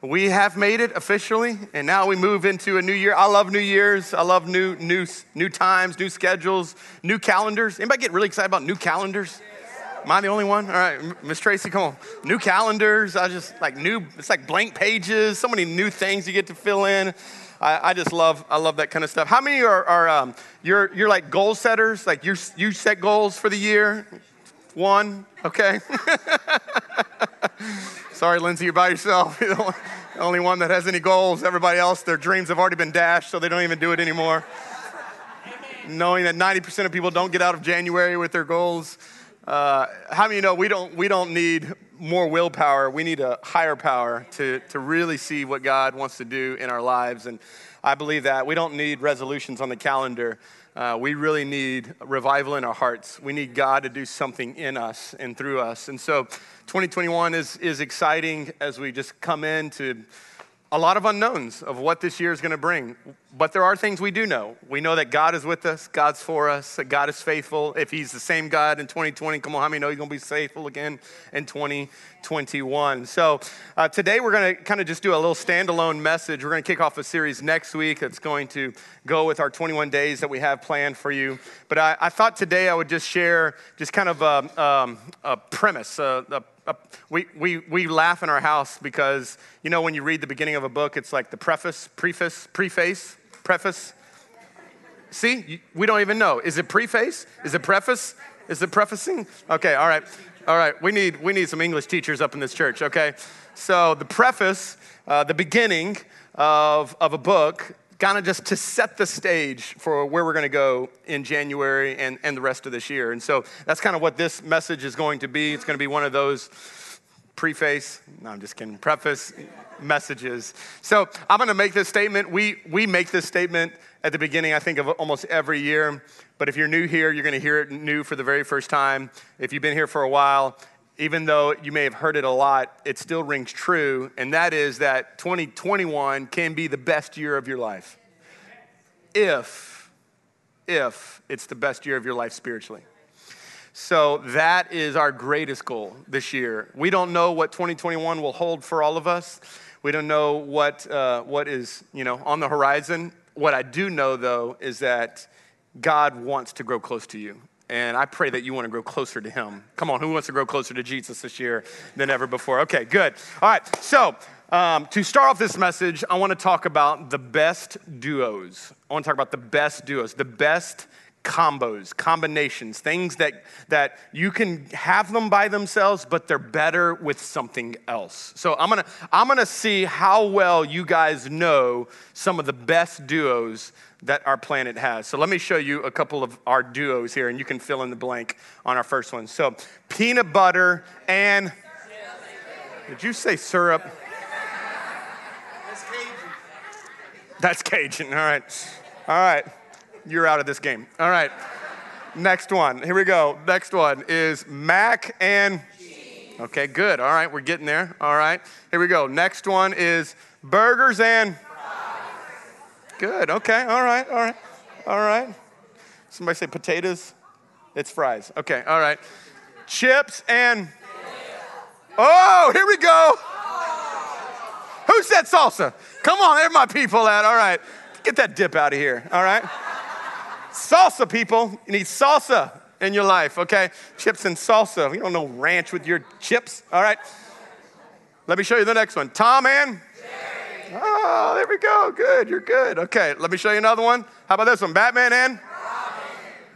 We have made it officially, and now we move into a new year. I love New Year's. I love new, new, new times, new schedules, new calendars. Anybody get really excited about new calendars? Am I the only one? All right, Miss Tracy, come on. New calendars. I just like new. It's like blank pages. So many new things you get to fill in. I, I just love. I love that kind of stuff. How many are, are um, you're you're like goal setters? Like you you set goals for the year. One. Okay. Sorry, Lindsay, you're by yourself. You're the only one that has any goals. Everybody else, their dreams have already been dashed, so they don't even do it anymore. Knowing that 90% of people don't get out of January with their goals. Uh, how many you know we don't, we don't need more willpower? We need a higher power to, to really see what God wants to do in our lives. And I believe that. We don't need resolutions on the calendar. Uh, we really need revival in our hearts. We need God to do something in us and through us. And so 2021 is, is exciting as we just come into a lot of unknowns of what this year is going to bring. But there are things we do know. We know that God is with us, God's for us, that God is faithful. If He's the same God in 2020, come on, how many know He's going to be faithful again in 2021? So uh, today we're going to kind of just do a little standalone message. We're going to kick off a series next week that's going to go with our 21 days that we have planned for you. But I, I thought today I would just share just kind of a, um, a premise, a, a we, we, we laugh in our house because, you know, when you read the beginning of a book, it's like the preface, preface, preface, preface. See, we don't even know. Is it preface? Is it preface? Is it prefacing? Okay, all right. All right, we need, we need some English teachers up in this church, okay? So, the preface, uh, the beginning of, of a book, kind of just to set the stage for where we're going to go in January and, and the rest of this year. And so that's kind of what this message is going to be. It's going to be one of those preface, no, I'm just kidding, preface messages. So I'm going to make this statement. We, we make this statement at the beginning, I think, of almost every year. But if you're new here, you're going to hear it new for the very first time. If you've been here for a while, even though you may have heard it a lot, it still rings true, and that is that 2021 can be the best year of your life. If, if it's the best year of your life spiritually. So that is our greatest goal this year. We don't know what 2021 will hold for all of us. We don't know what, uh, what is you know, on the horizon. What I do know, though, is that God wants to grow close to you. And I pray that you want to grow closer to Him. Come on, who wants to grow closer to Jesus this year than ever before? Okay, good. All right, so um, to start off this message, I want to talk about the best duos. I want to talk about the best duos, the best combos, combinations, things that, that you can have them by themselves, but they're better with something else. So I'm gonna, I'm gonna see how well you guys know some of the best duos that our planet has. So let me show you a couple of our duos here, and you can fill in the blank on our first one. So peanut butter and, did you say syrup? That's Cajun, That's Cajun. all right. All right you're out of this game. All right. Next one. Here we go. Next one is mac and. Okay, good. All right, we're getting there. All right. Here we go. Next one is burgers and. Good. Okay. All right. All right. All right. Somebody say potatoes? It's fries. Okay. All right. Chips and Oh, here we go. Who said salsa? Come on, there my people at. All right. Get that dip out of here. All right. Salsa, people. You need salsa in your life, okay? Chips and salsa. You don't know ranch with your chips, all right? Let me show you the next one. Tom and? Oh, there we go. Good, you're good. Okay, let me show you another one. How about this one? Batman and?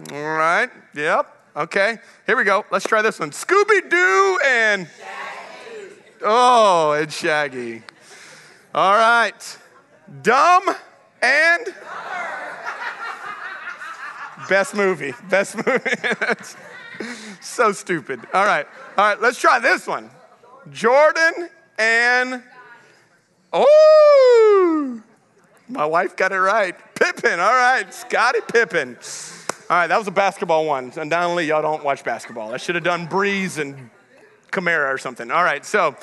Robin. All right, yep. Okay, here we go. Let's try this one. Scooby Doo and? Shaggy. Oh, and Shaggy. All right. Dumb and? Best movie. Best movie. so stupid. All right. All right, let's try this one. Jordan and Oh, my wife got it right. Pippen, All right, Scottie Pippen. All right, that was a basketball one. Undoubtedly, y'all don't watch basketball. I should have done Brees and Kamara or something. All right, so,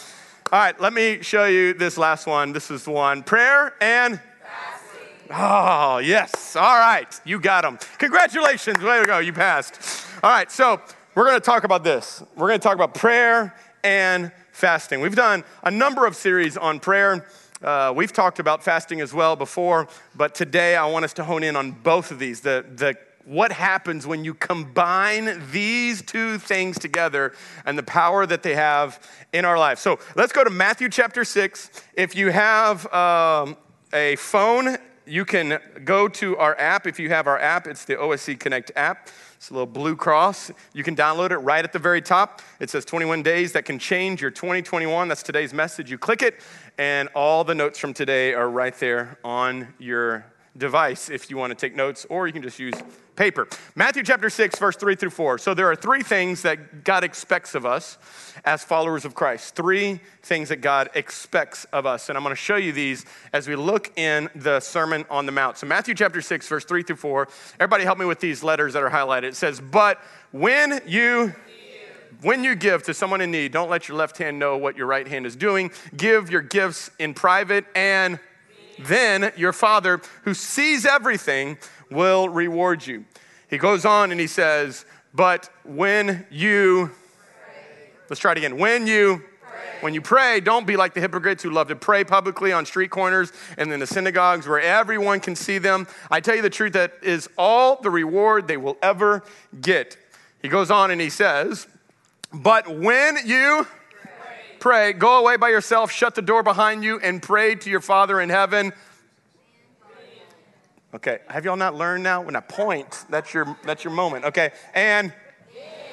all right, let me show you this last one. This is one prayer and fasting. Oh, yes. All right. You got them. Congratulations. Way to go. You passed. All right. So we're going to talk about this. We're going to talk about prayer and fasting. We've done a number of series on prayer. Uh, we've talked about fasting as well before, but today I want us to hone in on both of these the, the what happens when you combine these two things together and the power that they have in our life. So let's go to Matthew chapter 6. If you have um, a phone, you can go to our app. If you have our app, it's the OSC Connect app. It's a little blue cross. You can download it right at the very top. It says 21 days that can change your 2021. That's today's message. You click it, and all the notes from today are right there on your device if you want to take notes, or you can just use paper. Matthew chapter 6, verse 3 through 4. So there are three things that God expects of us as followers of Christ. Three things that God expects of us. And I'm going to show you these as we look in the Sermon on the Mount. So Matthew chapter 6, verse 3 through 4. Everybody help me with these letters that are highlighted. It says, But when you when you give to someone in need, don't let your left hand know what your right hand is doing. Give your gifts in private, and then your Father, who sees everything, will reward you. He goes on and he says, But when you, let's try it again. When you, when you pray, don't be like the hypocrites who love to pray publicly on street corners and in the synagogues where everyone can see them. I tell you the truth, that is all the reward they will ever get. He goes on and he says, But when you pray, go away by yourself, shut the door behind you, and pray to your Father in heaven Okay, have y'all not learned now? When I point, that's your that's your moment. Okay, and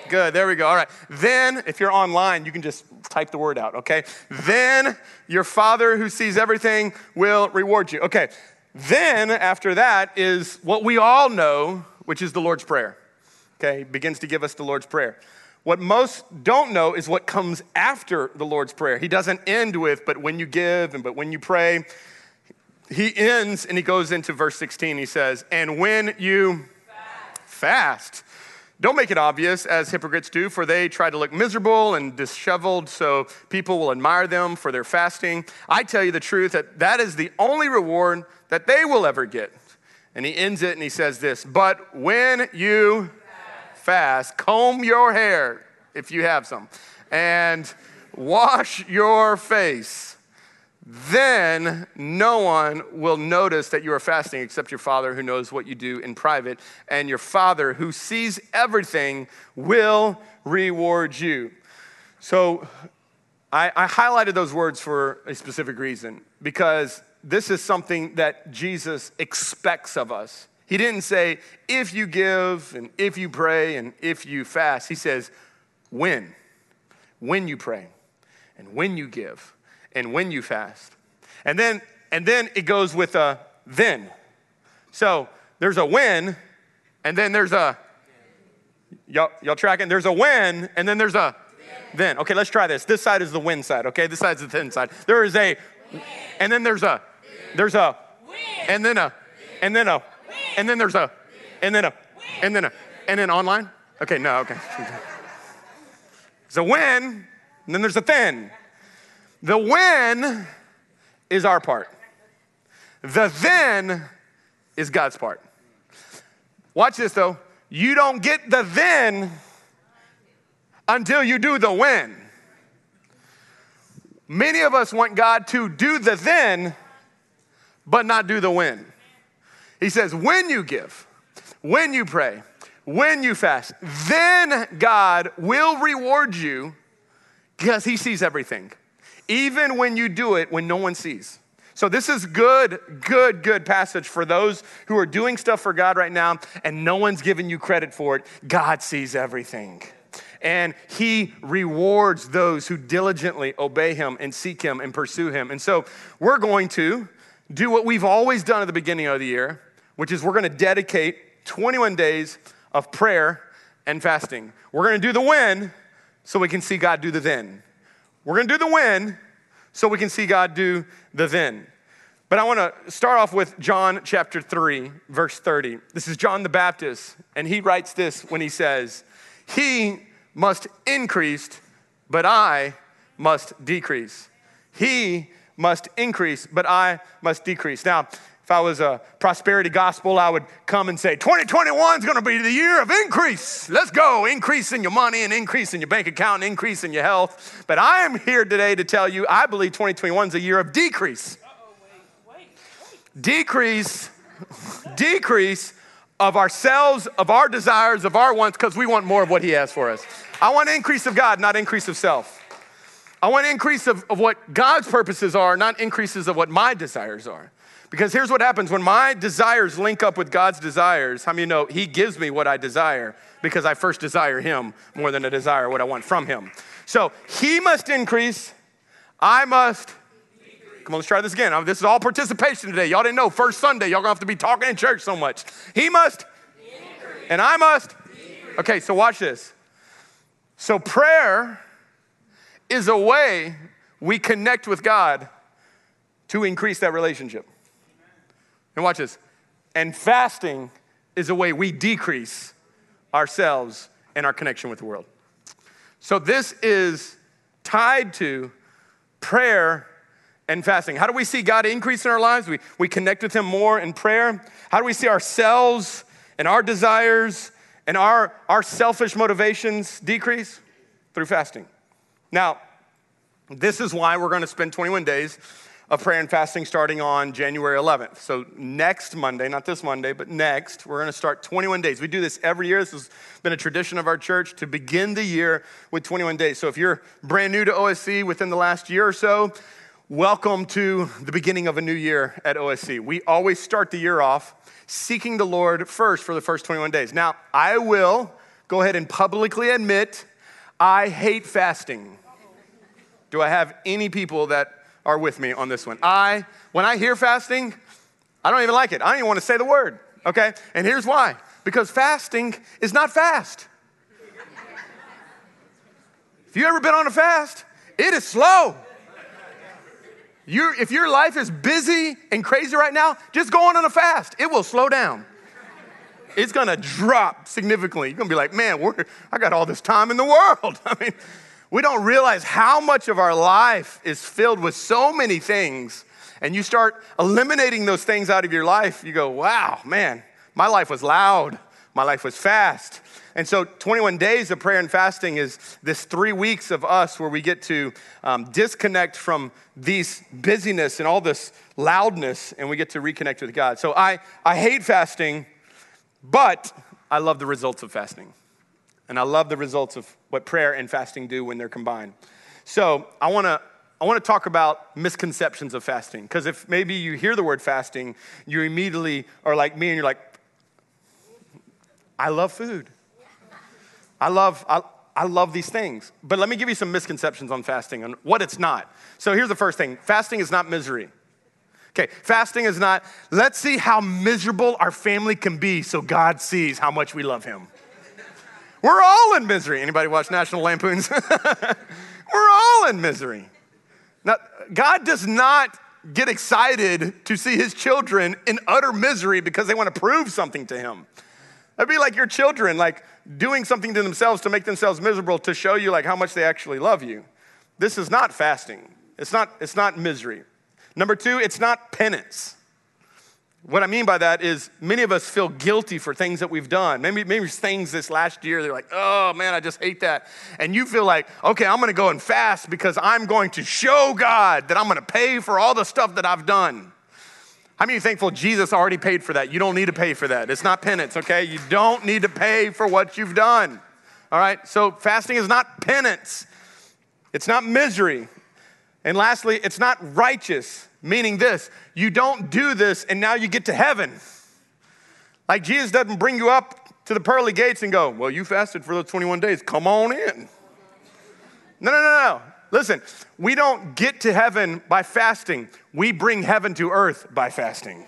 good. There we go. All right. Then, if you're online, you can just type the word out. Okay. Then your Father who sees everything will reward you. Okay. Then after that is what we all know, which is the Lord's prayer. Okay, he begins to give us the Lord's prayer. What most don't know is what comes after the Lord's prayer. He doesn't end with, but when you give and but when you pray he ends and he goes into verse 16. He says, And when you fast. fast, don't make it obvious as hypocrites do, for they try to look miserable and disheveled so people will admire them for their fasting. I tell you the truth that that is the only reward that they will ever get. And he ends it and he says this But when you fast, comb your hair if you have some, and wash your face then no one will notice that you are fasting except your Father who knows what you do in private, and your Father who sees everything will reward you. So I, I, highlighted those words for a specific reason because this is something that Jesus expects of us. He didn't say, if you give and if you pray and if you fast. He says, when, when you pray and when you give and when you fast. And then, and then it goes with a then. So there's a when, and then there's a, y'all, y'all tracking? There's a when, and then there's a then. Okay, let's try this. This side is the win side, okay? This side's the thin side. There is a, and then there's a, there's a, and then a, and then a, and then there's a, and then a, and then a, and then online? Okay, no, okay. There's a when, and then there's a then. The when is our part, the then is God's part. Watch this though. You don't get the then until you do the when. Many of us want God to do the then, but not do the when. He says, when you give, when you pray, when you fast, then God will reward you because He sees everything even when you do it when no one sees. So, this is good, good, good passage for those who are doing stuff for God right now and no one's giving you credit for it. God sees everything. And He rewards those who diligently obey Him and seek Him and pursue Him. And so, we're going to do what we've always done at the beginning of the year, which is we're going to dedicate 21 days of prayer and fasting. We're going to do the when so we can see God do the then. We're going to do the when so we can see God do the then. But I want to start off with John chapter 3, verse 30. This is John the Baptist, and he writes this when he says, He must increase, but I must decrease. He must increase, but I must decrease. Now, If I was a prosperity gospel, I would come and say, 2021 is going to be the year of increase. Let's go. Increase in your money and increase in your bank account and increase in your health. But I am here today to tell you, I believe 2021 is a year of decrease. Wait, wait, wait. Decrease, decrease of ourselves, of our desires, of our wants, because we want more of what He has for us. I want increase of God, not increase of self. I want increase of, of what God's purposes are, not increases of what my desires are. Because here's what happens when my desires link up with God's desires. How many know He gives me what I desire because I first desire Him more than I desire what I want from Him? So He must increase, I must. Come on, let's try this again. Uh, this is all participation today. Y'all didn't know first Sunday, y'all gonna have to be talking in church so much. He must, increase. and I must. Okay, so watch this. So prayer is a way we connect with God to increase that relationship. And watch this. And fasting is a way we decrease ourselves and our connection with the world. So this is tied to prayer and fasting. How do we see God increase in our lives? We, we connect with Him more in prayer. How do we see ourselves and our desires and our, our selfish motivations decrease? Through fasting. Now, this is why we're going to spend 21 days of prayer and fasting starting on January 11th. So, next Monday, not this Monday, but next, we're going to start 21 days. We do this every year. This has been a tradition of our church to begin the year with 21 days. So, if you're brand new to OSC within the last year or so, welcome to the beginning of a new year at OSC. We always start the year off seeking the Lord first for the first 21 days. Now, I will go ahead and publicly admit I hate fasting. Do I have any people that are with me on this one. I, when I hear fasting, I don't even like it. I don't even want to say the word, okay? And here's why because fasting is not fast. if you ever been on a fast, it is slow. you if your life is busy and crazy right now, just go on on a fast. It will slow down. It's gonna drop significantly. You're gonna be like, man, I got all this time in the world. I mean, we don't realize how much of our life is filled with so many things. And you start eliminating those things out of your life, you go, wow, man, my life was loud, my life was fast. And so, 21 days of prayer and fasting is this three weeks of us where we get to um, disconnect from these busyness and all this loudness, and we get to reconnect with God. So, I, I hate fasting, but I love the results of fasting. And I love the results of what prayer and fasting do when they're combined. So I wanna, I wanna talk about misconceptions of fasting. Because if maybe you hear the word fasting, you immediately are like me and you're like, I love food. I love, I, I love these things. But let me give you some misconceptions on fasting and what it's not. So here's the first thing fasting is not misery. Okay, fasting is not, let's see how miserable our family can be so God sees how much we love Him. We're all in misery. Anybody watch National Lampoon's? We're all in misery. Now, God does not get excited to see his children in utter misery because they want to prove something to him. That'd be like your children, like doing something to themselves to make themselves miserable to show you like how much they actually love you. This is not fasting. It's not, it's not misery. Number two, it's not penance. What I mean by that is many of us feel guilty for things that we've done. Maybe, maybe things this last year, they're like, oh man, I just hate that. And you feel like, okay, I'm gonna go and fast because I'm going to show God that I'm gonna pay for all the stuff that I've done. How many thankful Jesus already paid for that? You don't need to pay for that. It's not penance, okay? You don't need to pay for what you've done. All right? So fasting is not penance. It's not misery. And lastly, it's not righteous, meaning this you don't do this and now you get to heaven. Like Jesus doesn't bring you up to the pearly gates and go, Well, you fasted for those 21 days, come on in. No, no, no, no. Listen, we don't get to heaven by fasting, we bring heaven to earth by fasting.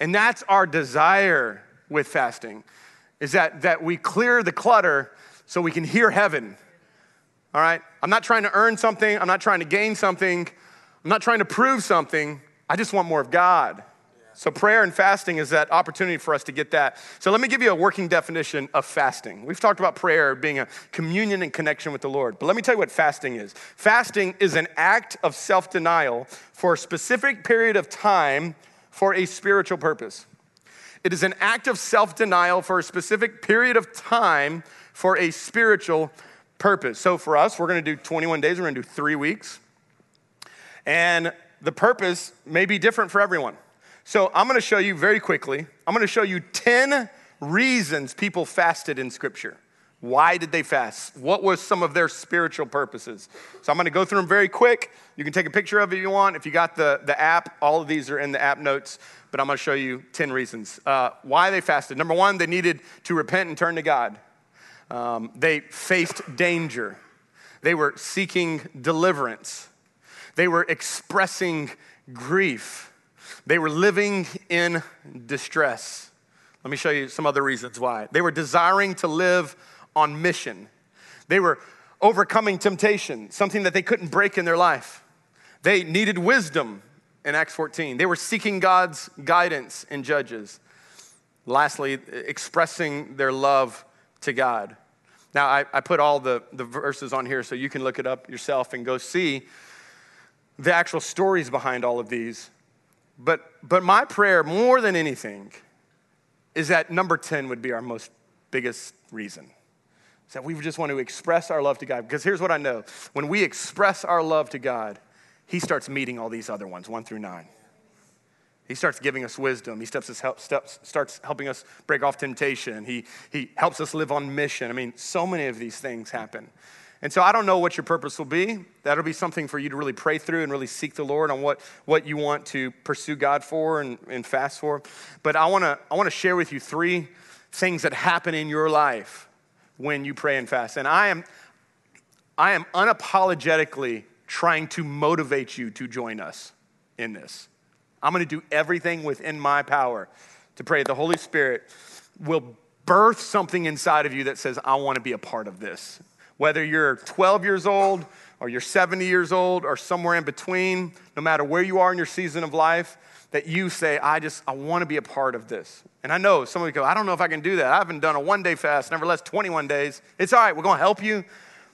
And that's our desire with fasting, is that, that we clear the clutter so we can hear heaven all right? I'm not trying to earn something, I'm not trying to gain something, I'm not trying to prove something. I just want more of God. So, prayer and fasting is that opportunity for us to get that. So, let me give you a working definition of fasting. We've talked about prayer being a communion and connection with the Lord, but let me tell you what fasting is. Fasting is an act of self denial for a specific period of time for a spiritual purpose. It is an act of self denial for a specific period of time for a spiritual purpose. So for us, we're gonna do 21 days, we're gonna do three weeks. And the purpose may be different for everyone. So I'm gonna show you very quickly, I'm gonna show you 10 reasons people fasted in Scripture. Why did they fast? What was some of their spiritual purposes? So I'm going to go through them very quick. You can take a picture of it if you want. If you got the, the app, all of these are in the app notes, but I'm going to show you 10 reasons. Uh, why they fasted. Number one, they needed to repent and turn to God. Um, they faced danger. They were seeking deliverance. They were expressing grief. They were living in distress. Let me show you some other reasons why. They were desiring to live on mission. They were overcoming temptation, something that they couldn't break in their life. They needed wisdom in Acts 14. They were seeking God's guidance in Judges. Lastly, expressing their love to God. Now, I, I put all the, the verses on here so you can look it up yourself and go see the actual stories behind all of these. But, but my prayer, more than anything, is that number 10 would be our most biggest reason Is that we just want to express our love to God. Because here's what I know when we express our love to God, He starts meeting all these other ones, one through nine. He starts giving us wisdom. He steps help, steps, starts helping us break off temptation. He, he helps us live on mission. I mean, so many of these things happen. And so I don't know what your purpose will be. That'll be something for you to really pray through and really seek the Lord on what, what you want to pursue God for and, and fast for. But I wanna, I wanna share with you three things that happen in your life when you pray and fast. And I am, I am unapologetically trying to motivate you to join us in this. I'm to do everything within my power to pray the Holy Spirit will birth something inside of you that says, I want to be a part of this. Whether you're 12 years old or you're 70 years old or somewhere in between, no matter where you are in your season of life, that you say, I just, I want to be a part of this. And I know some of you go, I don't know if I can do that. I haven't done a one day fast, never less 21 days. It's all right, we're going to help you.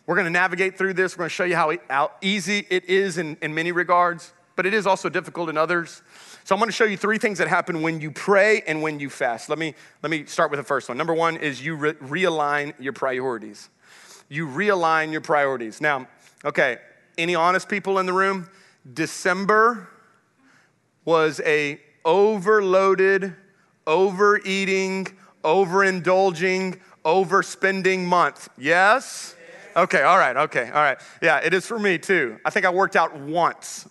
We're going to navigate through this. We're going to show you how, how easy it is in, in many regards, but it is also difficult in others. So I'm going to show you three things that happen when you pray and when you fast. Let me, let me start with the first one. Number one is you re- realign your priorities. You realign your priorities. Now, okay, any honest people in the room? December was a overloaded, overeating, overindulging, overspending month. Yes? Okay, all right, okay, all right. Yeah, it is for me too. I think I worked out once.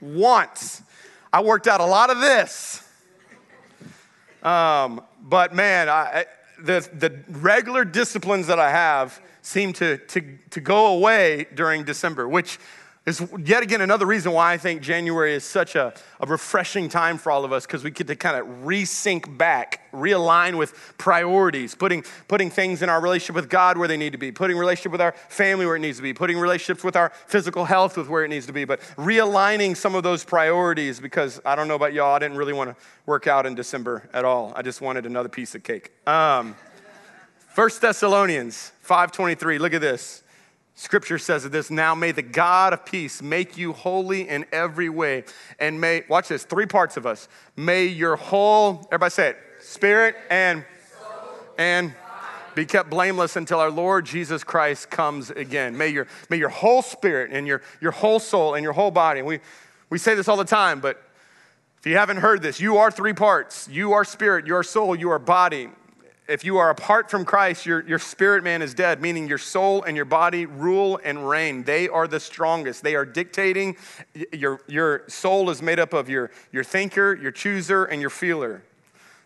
Once. I worked out a lot of this. Um, but man, I, the, the regular disciplines that I have seem to, to, to go away during December, which is yet again another reason why I think January is such a, a refreshing time for all of us because we get to kind of resync back, realign with priorities, putting, putting things in our relationship with God where they need to be, putting relationship with our family where it needs to be, putting relationships with our physical health with where it needs to be, but realigning some of those priorities because I don't know about y'all, I didn't really want to work out in December at all. I just wanted another piece of cake. Um, 1 Thessalonians 5.23, look at this. Scripture says of this now may the God of peace make you holy in every way. And may, watch this, three parts of us. May your whole, everybody say it, spirit and, and be kept blameless until our Lord Jesus Christ comes again. May your, may your whole spirit and your, your whole soul and your whole body, and we, we say this all the time, but if you haven't heard this, you are three parts. You are spirit, you are soul, you are body if you are apart from Christ, your, your spirit man is dead, meaning your soul and your body rule and reign. They are the strongest. They are dictating. Your, your soul is made up of your, your thinker, your chooser, and your feeler.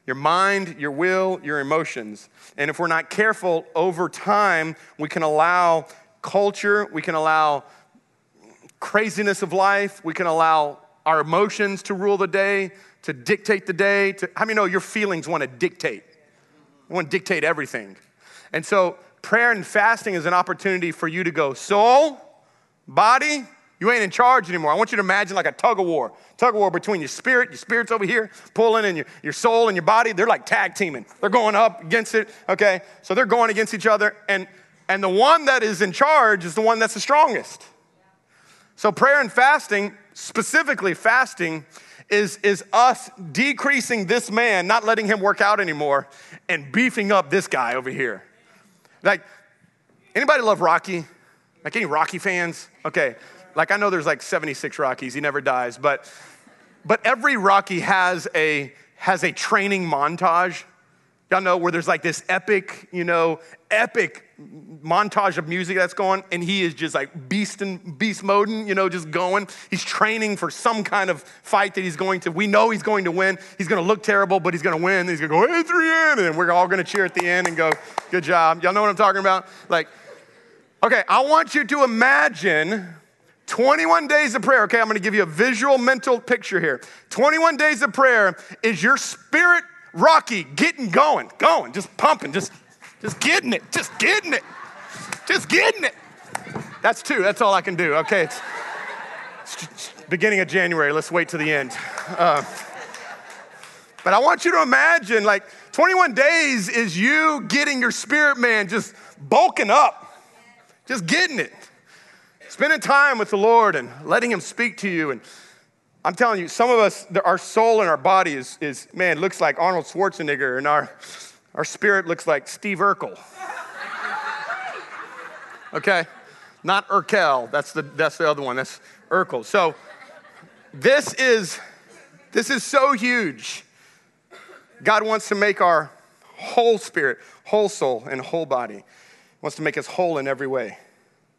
Your mind, your will, your emotions. And if we're not careful, over time, we can allow culture, we can allow craziness of life, we can allow our emotions to rule the day, to dictate the day. To, how many know your feelings want to dictate? I want to dictate everything. And so prayer and fasting is an opportunity for you to go, soul, body, you ain't in charge anymore. I want you to imagine like a tug of war. Tug of war between your spirit, your spirit's over here pulling, and your, your soul and your body, they're like tag teaming. They're going up against it, okay? So they're going against each other. And, and the one that is in charge is the one that's the strongest. So prayer and fasting, specifically fasting, is, is us decreasing this man, not letting him work out anymore, and beefing up this guy over here. Like, anybody love Rocky? Like any Rocky fans? Okay, like I know there's like 76 Rockies, he never dies, but but every Rocky has a has a training montage. Y'all know where there's like this epic, you know, epic montage of music that's going, and he is just like beast and beast moding, you know, just going. He's training for some kind of fight that he's going to. We know he's going to win. He's going to look terrible, but he's going to win. He's going to go Adrian, and we're all going to cheer at the end and go, "Good job." Y'all know what I'm talking about? Like, okay, I want you to imagine 21 days of prayer. Okay, I'm going to give you a visual mental picture here. 21 days of prayer is your spirit Rocky getting going, going, just pumping, just, just getting it, just getting it, just getting it. That's two. That's all I can do. Okay, it's, it's beginning of January. Let's wait to the end. Uh, but I want you to imagine like 21 days is you getting your spirit man just bulking up, just getting it, spending time with the Lord and letting Him speak to you and I'm telling you, some of us, our soul and our body is, is man, looks like Arnold Schwarzenegger, and our, our spirit looks like Steve Urkel. Okay? Not Urkel, that's the, that's the other one, that's Urkel. So this is, this is so huge. God wants to make our whole spirit, whole soul, and whole body. He wants to make us whole in every way.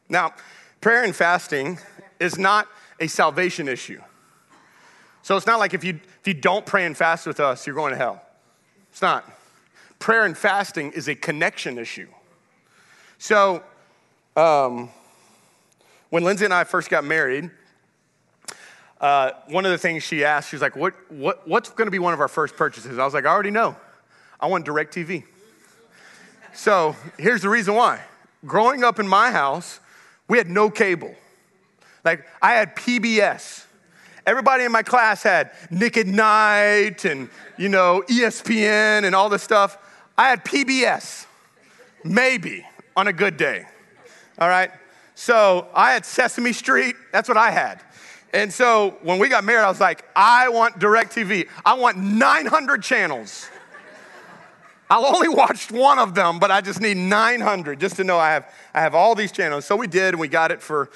Now, prayer and fasting is not a salvation issue. So it's not like if you, if you don't pray and fast with us, you're going to hell. It's not. Prayer and fasting is a connection issue. So um, when Lindsay and I first got married, uh, one of the things she asked, she was like, what, what, What's going to be one of our first purchases? I was like, I already know. I want DirecTV. So here's the reason why. Growing up in my house, we had no cable. Like, I had PBS. Everybody in my class had Nick at Nite and, you know, ESPN and all this stuff. I had PBS, maybe on a good day. All right? So I had Sesame Street. That's what I had. And so when we got married, I was like, I want DirecTV. I want 900 channels. I'll only watch one of them, but I just need 900 just to know I have, I have all these channels. So we did, and we got it for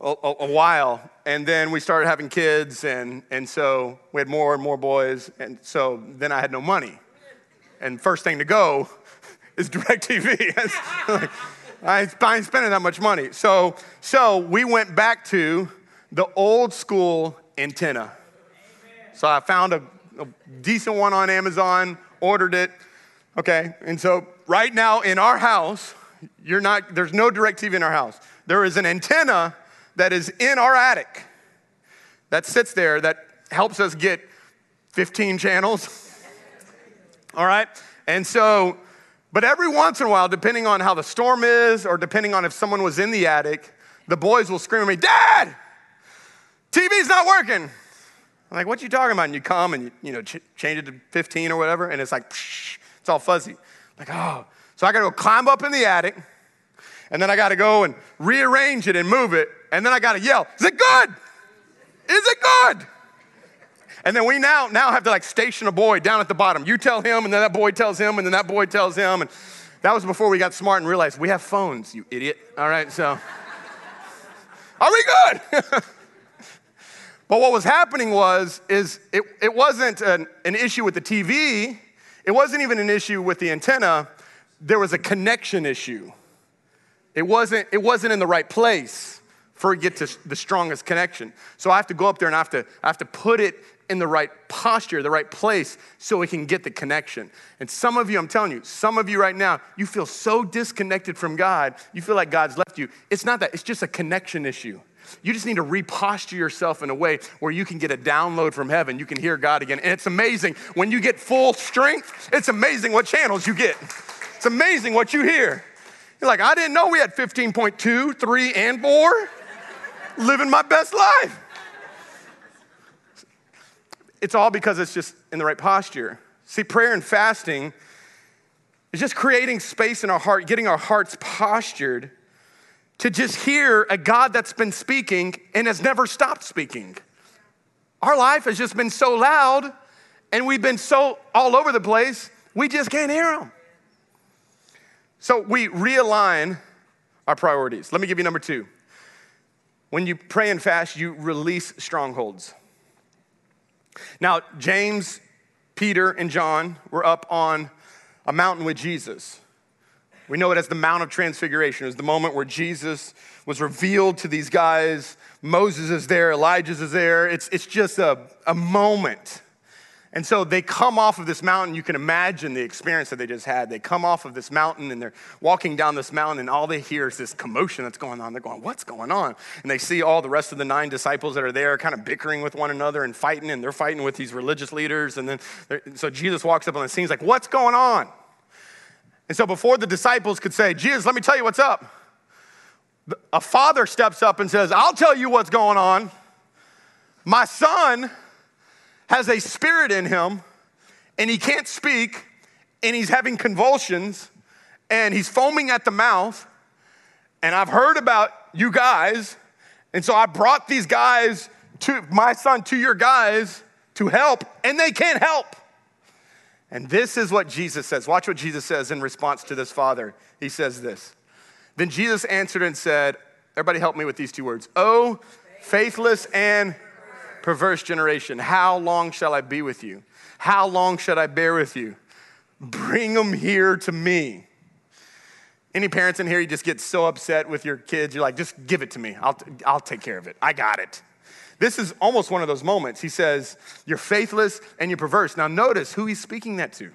a, a, while. And then we started having kids, and, and so we had more and more boys. And so then I had no money. And first thing to go is DirecTV. I ain't spending that much money. So, so we went back to the old school antenna. So I found a, a decent one on Amazon, ordered it. Okay, and so right now in our house, you're not, there's no DirecTV in our house. There is an antenna that is in our attic that sits there that helps us get 15 channels. All right? And so, but every once in a while, depending on how the storm is or depending on if someone was in the attic, the boys will scream at me, Dad, TV's not working. I'm like, what you talking about? And you come and you, you know, ch- change it to 15 or whatever, and it's like, psh, it's all fuzzy. I'm like, oh. So I gotta go climb up in the attic, and then I gotta go and rearrange it and move it, and then I got to yell, is it good? Is it good? And then we now, now have to like station a boy down at the bottom. You tell him, and then that boy tells him, and then that boy tells him. And that was before we got smart and realized we have phones, you idiot. All right, so are we good? but what was happening was, is it, it wasn't an, an issue with the TV. It wasn't even an issue with the antenna. There was a connection issue. It wasn't, it wasn't in the right place for it to get to the strongest connection. So I have to go up there and I have to, I have to put it in the right posture, the right place, so we can get the connection. And some of you, I'm telling you, some of you right now, you feel so disconnected from God, you feel like God's left you. It's not that, it's just a connection issue. You just need to reposture yourself in a way where you can get a download from heaven. You can hear God again. And it's amazing. When you get full strength, it's amazing what channels you get. It's amazing what you hear. You're like, I didn't know we had 15.2, 3, and 4 living my best life. It's all because it's just in the right posture. See, prayer and fasting is just creating space in our heart, getting our hearts postured to just hear a God that's been speaking and has never stopped speaking. Our life has just been so loud and we've been so all over the place, we just can't hear them. So we realign our priorities. Let me give you number two. When you pray and fast, you release strongholds. Now, James, Peter, and John were up on a mountain with Jesus. We know it as the Mount of Transfiguration. It was the moment where Jesus was revealed to these guys. Moses is there, Elijah is there. It's, it's just a, a moment. And so they come off of this mountain. You can imagine the experience that they just had. They come off of this mountain and they're walking down this mountain, and all they hear is this commotion that's going on. They're going, What's going on? And they see all the rest of the nine disciples that are there kind of bickering with one another and fighting, and they're fighting with these religious leaders. And then, so Jesus walks up on the scene. He's like, What's going on? And so before the disciples could say, Jesus, let me tell you what's up, a father steps up and says, I'll tell you what's going on. My son has a spirit in him and he can't speak and he's having convulsions and he's foaming at the mouth. And I've heard about you guys. And so I brought these guys to my son to your guys to help, and they can't help. And this is what Jesus says. Watch what Jesus says in response to this father. He says this. Then Jesus answered and said, Everybody help me with these two words. Oh, faithless and perverse generation, how long shall I be with you? How long should I bear with you? Bring them here to me. Any parents in here, you just get so upset with your kids, you're like, just give it to me. I'll, I'll take care of it. I got it. This is almost one of those moments. He says, You're faithless and you're perverse. Now, notice who he's speaking that to.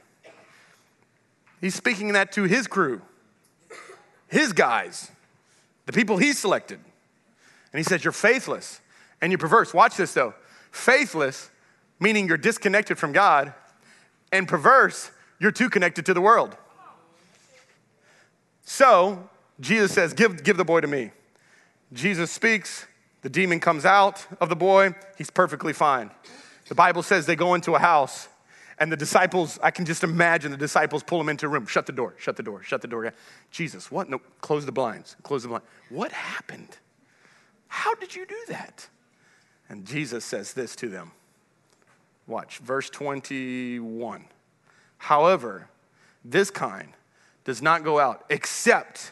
He's speaking that to his crew, his guys, the people he selected. And he says, You're faithless and you're perverse. Watch this though. Faithless, meaning you're disconnected from God, and perverse, you're too connected to the world. So, Jesus says, Give, give the boy to me. Jesus speaks, the demon comes out of the boy, he's perfectly fine. The Bible says they go into a house, and the disciples, I can just imagine the disciples pull him into a room. Shut the door, shut the door, shut the door. Jesus, what? No, close the blinds, close the blinds. What happened? How did you do that? And Jesus says this to them. Watch, verse 21. However, this kind does not go out except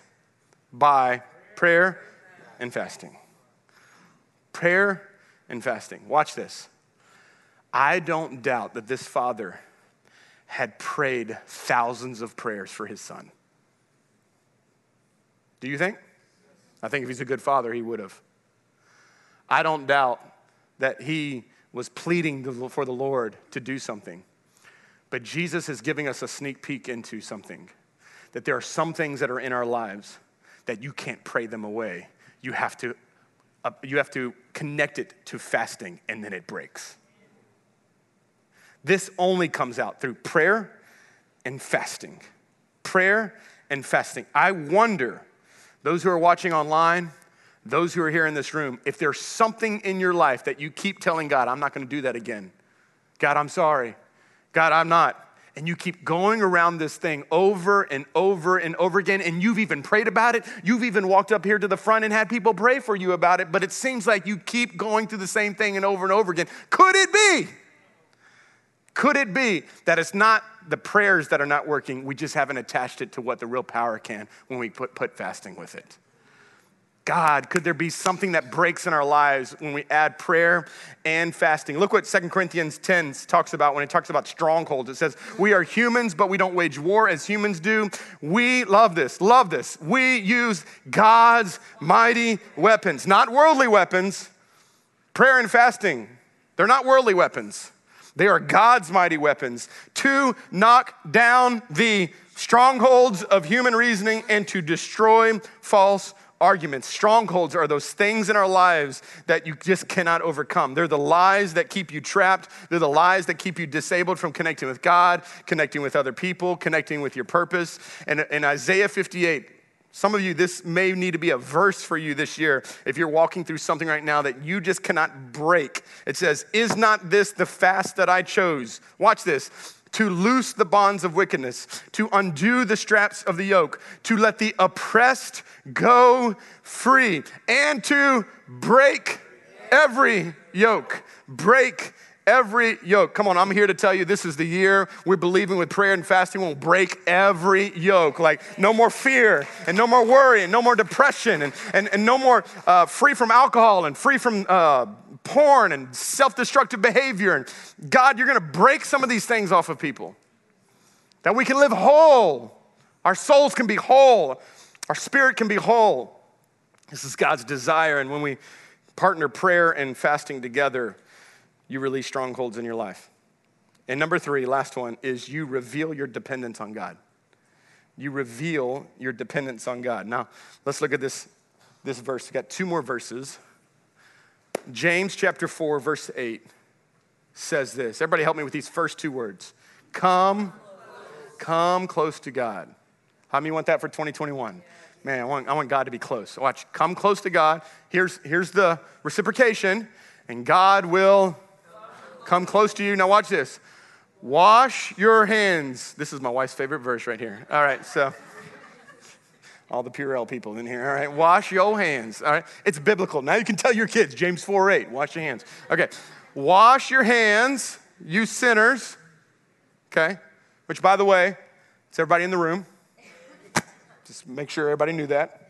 by prayer and fasting. Prayer and fasting. Watch this. I don't doubt that this father had prayed thousands of prayers for his son. Do you think? I think if he's a good father, he would have. I don't doubt that he was pleading for the Lord to do something. But Jesus is giving us a sneak peek into something that there are some things that are in our lives that you can't pray them away. You have to, uh, you have to connect it to fasting, and then it breaks. This only comes out through prayer and fasting. Prayer and fasting. I wonder, those who are watching online, those who are here in this room, if there's something in your life that you keep telling God, I'm not going to do that again. God, I'm sorry. God, I'm not. And you keep going around this thing over and over and over again, and you've even prayed about it. You've even walked up here to the front and had people pray for you about it, but it seems like you keep going through the same thing and over and over again. Could it be? Could it be that it's not the prayers that are not working? We just haven't attached it to what the real power can when we put, put fasting with it. God, could there be something that breaks in our lives when we add prayer and fasting? Look what 2 Corinthians 10 talks about when it talks about strongholds. It says, We are humans, but we don't wage war as humans do. We love this, love this. We use God's mighty weapons, not worldly weapons. Prayer and fasting, they're not worldly weapons. They are God's mighty weapons to knock down the strongholds of human reasoning and to destroy false arguments. Strongholds are those things in our lives that you just cannot overcome. They're the lies that keep you trapped. They're the lies that keep you disabled from connecting with God, connecting with other people, connecting with your purpose. And in Isaiah 58, some of you, this may need to be a verse for you this year if you're walking through something right now that you just cannot break. It says, Is not this the fast that I chose? Watch this to loose the bonds of wickedness, to undo the straps of the yoke, to let the oppressed go free, and to break every yoke. Break every yoke. Come on, I'm here to tell you this is the year we're believing with prayer and fasting We'll break every yoke. Like no more fear and no more worry and no more depression and, and, and no more uh, free from alcohol and free from uh, porn and self destructive behavior. And God, you're going to break some of these things off of people that we can live whole. Our souls can be whole, our spirit can be whole. This is God's desire. And when we partner prayer and fasting together, you release strongholds in your life. And number three, last one, is you reveal your dependence on God. You reveal your dependence on God. Now, let's look at this, this verse. We've got two more verses. James chapter 4, verse 8 says this. Everybody help me with these first two words. Come, come close to God. How many want that for 2021? Man, I want, I want God to be close. Watch, come close to God. Here's, here's the reciprocation, and God will come close to you. Now, watch this. Wash your hands. This is my wife's favorite verse right here. All right, so all the Purell people in here. All right, wash your hands. All right, it's biblical. Now you can tell your kids, James 4 8, wash your hands. Okay, wash your hands, you sinners. Okay, which by the way, it's everybody in the room. Just make sure everybody knew that.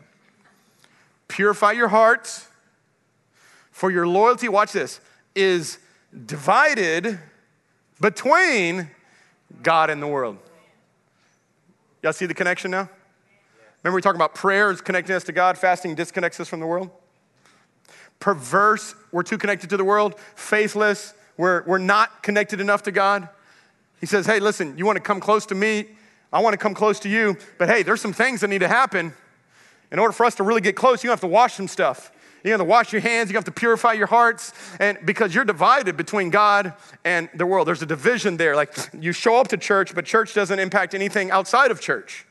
Purify your hearts, for your loyalty, watch this, is divided between God and the world. Y'all see the connection now? Remember, we're talking about prayer is connecting us to God, fasting disconnects us from the world? Perverse, we're too connected to the world. Faithless, we're, we're not connected enough to God. He says, Hey, listen, you want to come close to me? I want to come close to you. But hey, there's some things that need to happen. In order for us to really get close, you have to wash some stuff. You have to wash your hands, you have to purify your hearts, and because you're divided between God and the world. There's a division there. Like you show up to church, but church doesn't impact anything outside of church.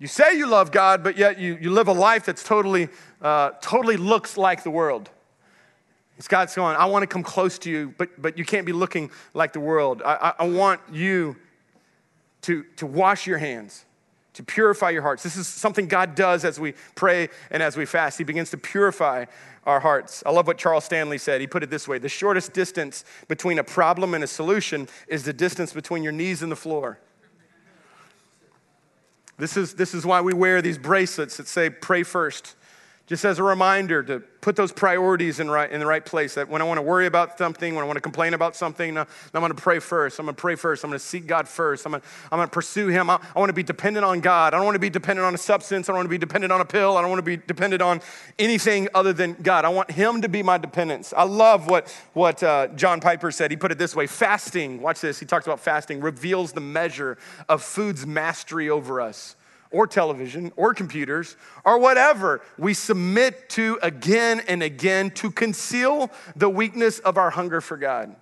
You say you love God, but yet you, you live a life that's totally, uh, totally looks like the world. It's God's going, I want to come close to you, but, but you can't be looking like the world. I, I, I want you to, to wash your hands to purify your hearts. This is something God does as we pray and as we fast. He begins to purify our hearts. I love what Charles Stanley said. He put it this way The shortest distance between a problem and a solution is the distance between your knees and the floor. This is, this is why we wear these bracelets that say, pray first just as a reminder to put those priorities in, right, in the right place. That when I want to worry about something, when I want to complain about something, I'm going to pray first. I'm going to pray first. I'm going to seek God first. I'm going to, I'm going to pursue Him. I, I want to be dependent on God. I don't want to be dependent on a substance. I don't want to be dependent on a pill. I don't want to be dependent on anything other than God. I want Him to be my dependence. I love what, what uh, John Piper said. He put it this way fasting, watch this. He talks about fasting, reveals the measure of food's mastery over us or television or computers or whatever we submit to again and again to conceal the weakness of our hunger for God.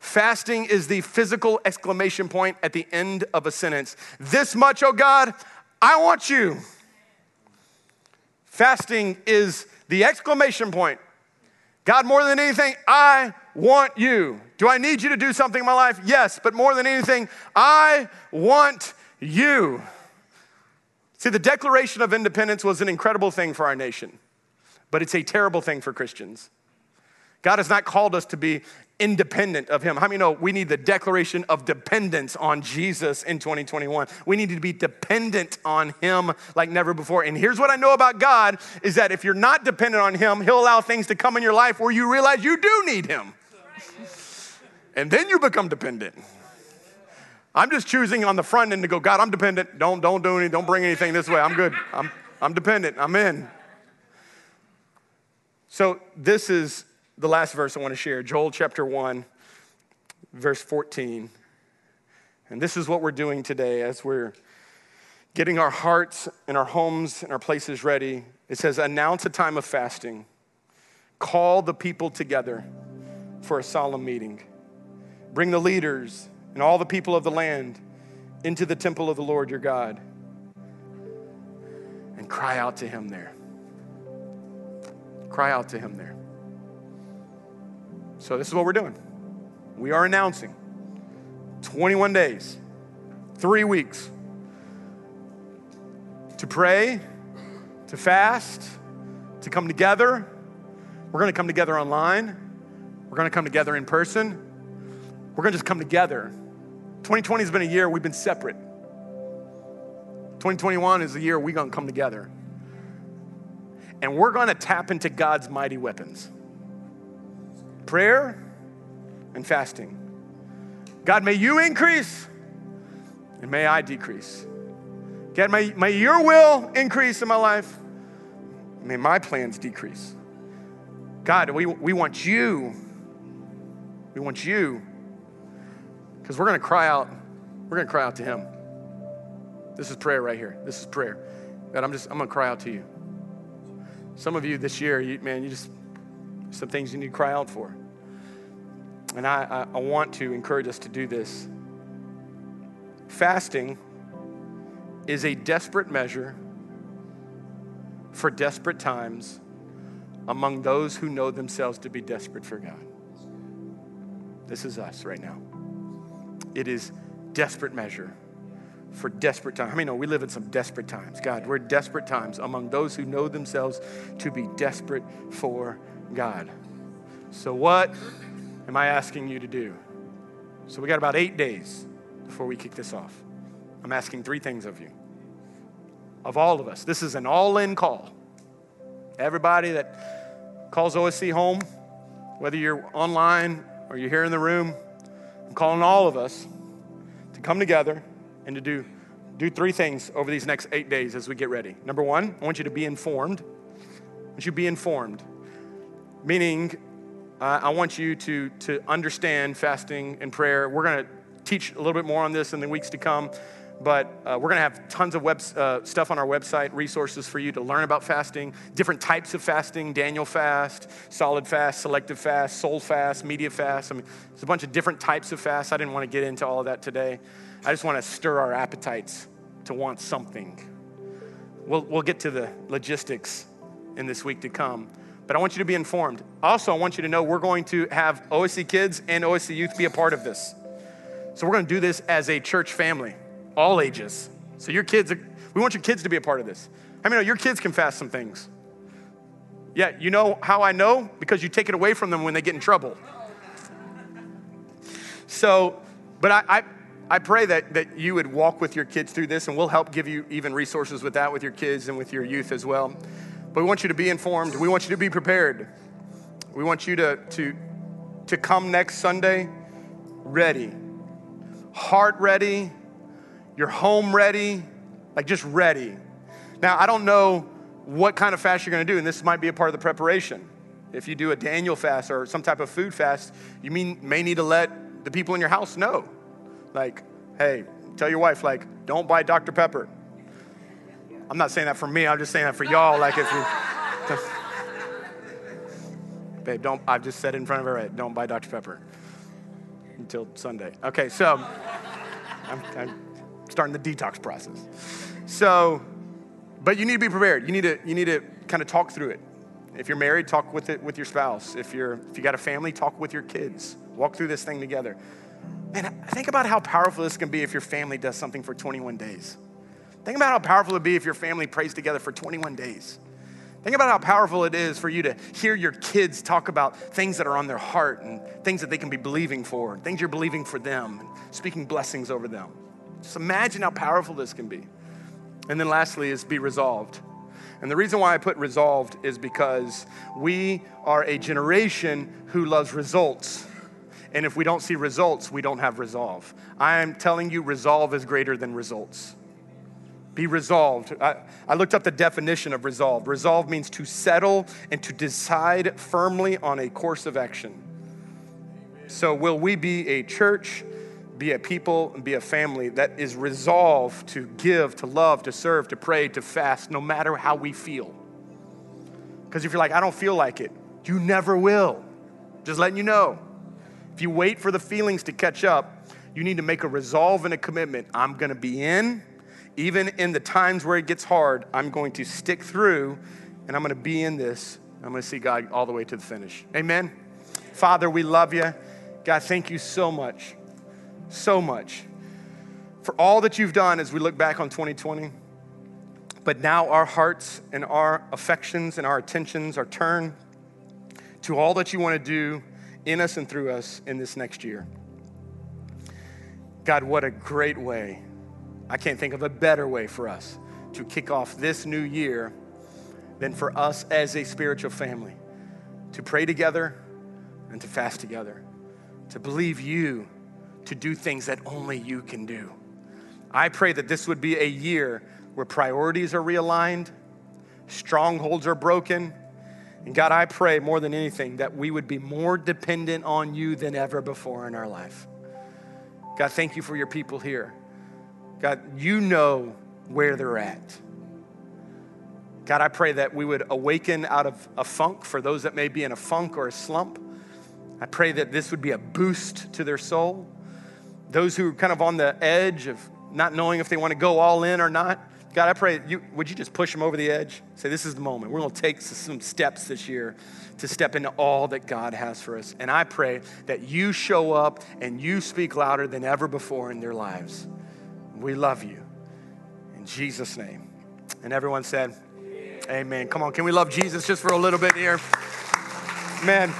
Fasting is the physical exclamation point at the end of a sentence. This much, oh God, I want you. Fasting is the exclamation point. God, more than anything, I want you. Do I need you to do something in my life? Yes, but more than anything, I want you. See, the Declaration of Independence was an incredible thing for our nation, but it's a terrible thing for Christians. God has not called us to be independent of Him. How many know we need the declaration of dependence on Jesus in 2021? We need to be dependent on Him like never before. And here's what I know about God is that if you're not dependent on Him, He'll allow things to come in your life where you realize you do need Him. And then you become dependent. I'm just choosing on the front end to go, God, I'm dependent. Don't, don't do anything. Don't bring anything this way. I'm good. I'm, I'm dependent. I'm in. So this is the last verse I want to share. Joel chapter 1, verse 14. And this is what we're doing today as we're getting our hearts and our homes and our places ready. It says, announce a time of fasting. Call the people together for a solemn meeting. Bring the leaders and all the people of the land into the temple of the Lord your God and cry out to him there. Cry out to him there. So, this is what we're doing. We are announcing 21 days, three weeks to pray, to fast, to come together. We're going to come together online. We're going to come together in person. We're going to just come together. 2020 has been a year we've been separate. 2021 is the year we're going to come together. And we're going to tap into God's mighty weapons prayer and fasting. God, may you increase and may I decrease. God, may, may your will increase in my life. May my plans decrease. God, we, we want you. We want you. Because we're going to cry out. We're going to cry out to him. This is prayer right here. This is prayer. God, I'm just, I'm going to cry out to you. Some of you this year, you, man, you just, some things you need to cry out for. And I, I, I want to encourage us to do this. Fasting is a desperate measure for desperate times among those who know themselves to be desperate for God. This is us right now. It is desperate measure for desperate times. How many know we live in some desperate times? God, we're desperate times among those who know themselves to be desperate for God. So, what am I asking you to do? So, we got about eight days before we kick this off. I'm asking three things of you, of all of us. This is an all in call. Everybody that calls OSC home, whether you're online or you're here in the room, I'm calling all of us to come together and to do, do three things over these next eight days as we get ready. Number one, I want you to be informed. I want you to be informed, meaning uh, I want you to, to understand fasting and prayer. We're going to teach a little bit more on this in the weeks to come. But uh, we're going to have tons of web, uh, stuff on our website, resources for you to learn about fasting, different types of fasting Daniel fast, solid fast, selective fast, soul fast, media fast. I mean, there's a bunch of different types of fasts. I didn't want to get into all of that today. I just want to stir our appetites to want something. We'll, we'll get to the logistics in this week to come. But I want you to be informed. Also, I want you to know we're going to have OSC kids and OSC youth be a part of this. So we're going to do this as a church family all ages. So your kids, we want your kids to be a part of this. I mean, your kids can fast some things. Yeah, you know how I know? Because you take it away from them when they get in trouble. So, but I, I, I pray that, that you would walk with your kids through this, and we'll help give you even resources with that with your kids and with your youth as well. But we want you to be informed. We want you to be prepared. We want you to, to, to come next Sunday ready, heart ready, your home ready, like just ready. Now, I don't know what kind of fast you're gonna do, and this might be a part of the preparation. If you do a Daniel fast or some type of food fast, you mean, may need to let the people in your house know. Like, hey, tell your wife, like, don't buy Dr. Pepper. I'm not saying that for me, I'm just saying that for y'all. Like, if you, babe, don't, I've just said it in front of her, don't buy Dr. Pepper until Sunday. Okay, so I'm, I'm starting the detox process. So, but you need to be prepared. You need to, you need to kind of talk through it. If you're married, talk with it with your spouse. If you're if you got a family, talk with your kids. Walk through this thing together. And think about how powerful this can be if your family does something for 21 days. Think about how powerful it'd be if your family prays together for 21 days. Think about how powerful it is for you to hear your kids talk about things that are on their heart and things that they can be believing for, things you're believing for them, speaking blessings over them. Just imagine how powerful this can be. And then lastly is be resolved. And the reason why I put resolved is because we are a generation who loves results. And if we don't see results, we don't have resolve. I am telling you, resolve is greater than results. Be resolved. I, I, looked up the definition of resolve. Resolve means to settle and to decide firmly on a course of action. So, will we be a church be a people and be a family that is resolved to give, to love, to serve, to pray, to fast, no matter how we feel. Because if you're like, I don't feel like it, you never will. Just letting you know. If you wait for the feelings to catch up, you need to make a resolve and a commitment. I'm going to be in, even in the times where it gets hard, I'm going to stick through and I'm going to be in this. I'm going to see God all the way to the finish. Amen. Father, we love you. God, thank you so much so much for all that you've done as we look back on 2020. But now our hearts and our affections and our attentions are turned to all that you want to do in us and through us in this next year. God, what a great way. I can't think of a better way for us to kick off this new year than for us as a spiritual family to pray together and to fast together, to believe you to do things that only you can do. I pray that this would be a year where priorities are realigned, strongholds are broken. And God, I pray more than anything that we would be more dependent on you than ever before in our life. God, thank you for your people here. God, you know where they're at. God, I pray that we would awaken out of a funk for those that may be in a funk or a slump. I pray that this would be a boost to their soul. Those who are kind of on the edge of not knowing if they want to go all in or not, God, I pray, you, would you just push them over the edge? Say, this is the moment. We're going to take some steps this year to step into all that God has for us. And I pray that you show up and you speak louder than ever before in their lives. We love you. In Jesus' name. And everyone said, Amen. Come on, can we love Jesus just for a little bit here? Man.